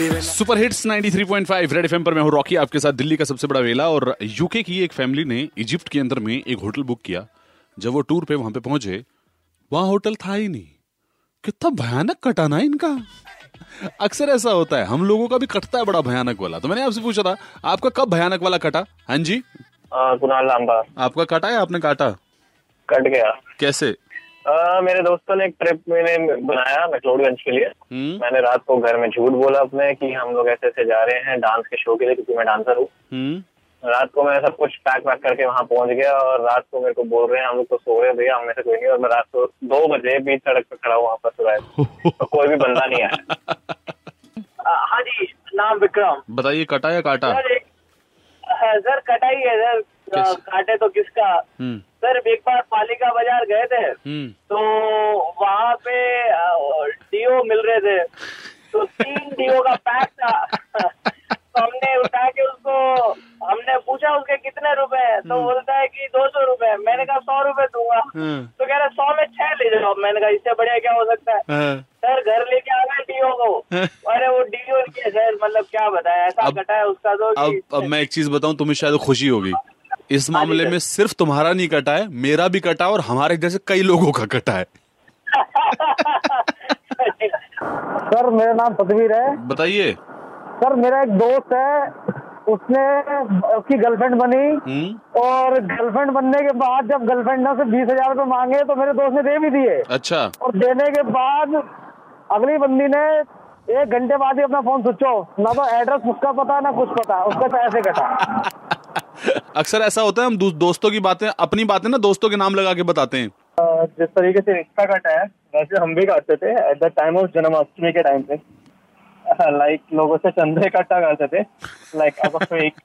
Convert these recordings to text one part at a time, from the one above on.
Super hits 93.5 red FM पर मैं हूँ रॉकी आपके साथ दिल्ली का सबसे बड़ा वेला और यूके की एक फैमिली ने इजिप्ट के अंदर में एक होटल बुक किया। जब वो टूर पे वहाँ पे पहुँचे वहाँ होटल था ही नहीं। कितना भयानक कटाना है इनका। अक्सर ऐसा होता है हम लोगों का भी कटता है बड़ा भयानक वाला। तो मैंने आपसे पूछा था आपका कब भयानक वाला कटा? हाँ जी। कुणाल लांबा। आपका कटा है आपने काटा? कट गया। कैसे? मेरे दोस्तों ने एक ट्रिप मैंने बनाया मैक्लोडगंज के लिए। हम्म। मैंने रात को घर में झूठ बोला अपने कि हम लोग ऐसे ऐसे जा रहे हैं डांस के शो के लिए क्योंकि मैं डांसर हूँ। हम्म। रात को मैं सब कुछ पैक वैक करके वहाँ पहुँच गया और रात को मेरे को बोल रहे हैं हम लोग तो सो रहे हैं भैया हम से कोई नहीं और मैं रात को दो बजे बीच सड़क पे खड़ा हूँ वहाँ पर सुबह। तो कोई भी बंदा नहीं आया। हाँ जी नाम विक्रम। बताइए कटा या काटा? सर हाँ, सर कटाई है सर? काटे तो किसका? हम्म। सर एक बार पालिका बाज़ार गए थे हम्म। तो वहाँ पे डीओ मिल रहे थे। तो तीन डीओ का पैक था। तो हमने उठा के उसको हमने पूछा उसके कितने रुपए हैं तो बोलता है कि दो सौ रुपये मैंने कहा सौ रुपए दूँगा। हाँ, तो कह रहे सौ में छह ले जाओ। मैंने कहा इससे बढ़िया क्या हो सकता है? हाँ। सर घर लेके आ गए डीओ को। अरे वो डीओ के सर मतलब क्या बताया? ऐसा कटा है उसका तो अब अब मैं एक चीज़ बताऊँ तुम्हें शायद खुशी होगी। इस मामले में सिर्फ़ तुम्हारा नहीं कटा है मेरा भी कटा और हमारे जैसे कई लोगों का कटा है। सर मेरा नाम सतवीर है। बताइए। सर मेरा एक दोस्त है उसने उसकी गर्लफ्रेंड बनी हम्म। और गर्लफ्रेंड बनने के बाद जब गर्लफ्रेंड ने उसे बीस हज़ार रूपए मांगे तो मेरे दोस्त ने दे भी दिए। अच्छा। और देने के बाद अगली बंदी ने एक घंटे बाद ही अपना फ़ोन स्विच ऑफ़। ना तो एड्रेस उसका पता ना कुछ पता उसके पैसे कटा। अक्सर ऐसा होता है हम दोस्तों की बातें अपनी बातें ना दोस्तों के नाम लगा के बताते हैं। जिस तरीके से रिश्ता कटा है वैसे हम भी काटते थे at the time of Janmashtami के टाइम पे। लाइक लोगों से चंदे इकट्ठा करते थे। लाइक अब फेक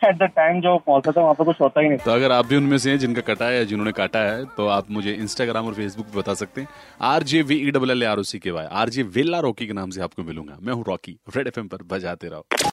एट द टाइम जो पहुँचता था वहाँ पे कुछ होता ही नहीं तो अगर आप भी उनमें से हैं जिनका कटा है या जिन्होंने काटा है तो आप मुझे इंस्टाग्राम और फेसबुक पे बता सकते हैं। R J V E double L R O C K Y R जे वेला रॉकी के नाम से आपको मिलूँगा। मैं हूँ रॉकी रेड एफएम पर बजाते रहो।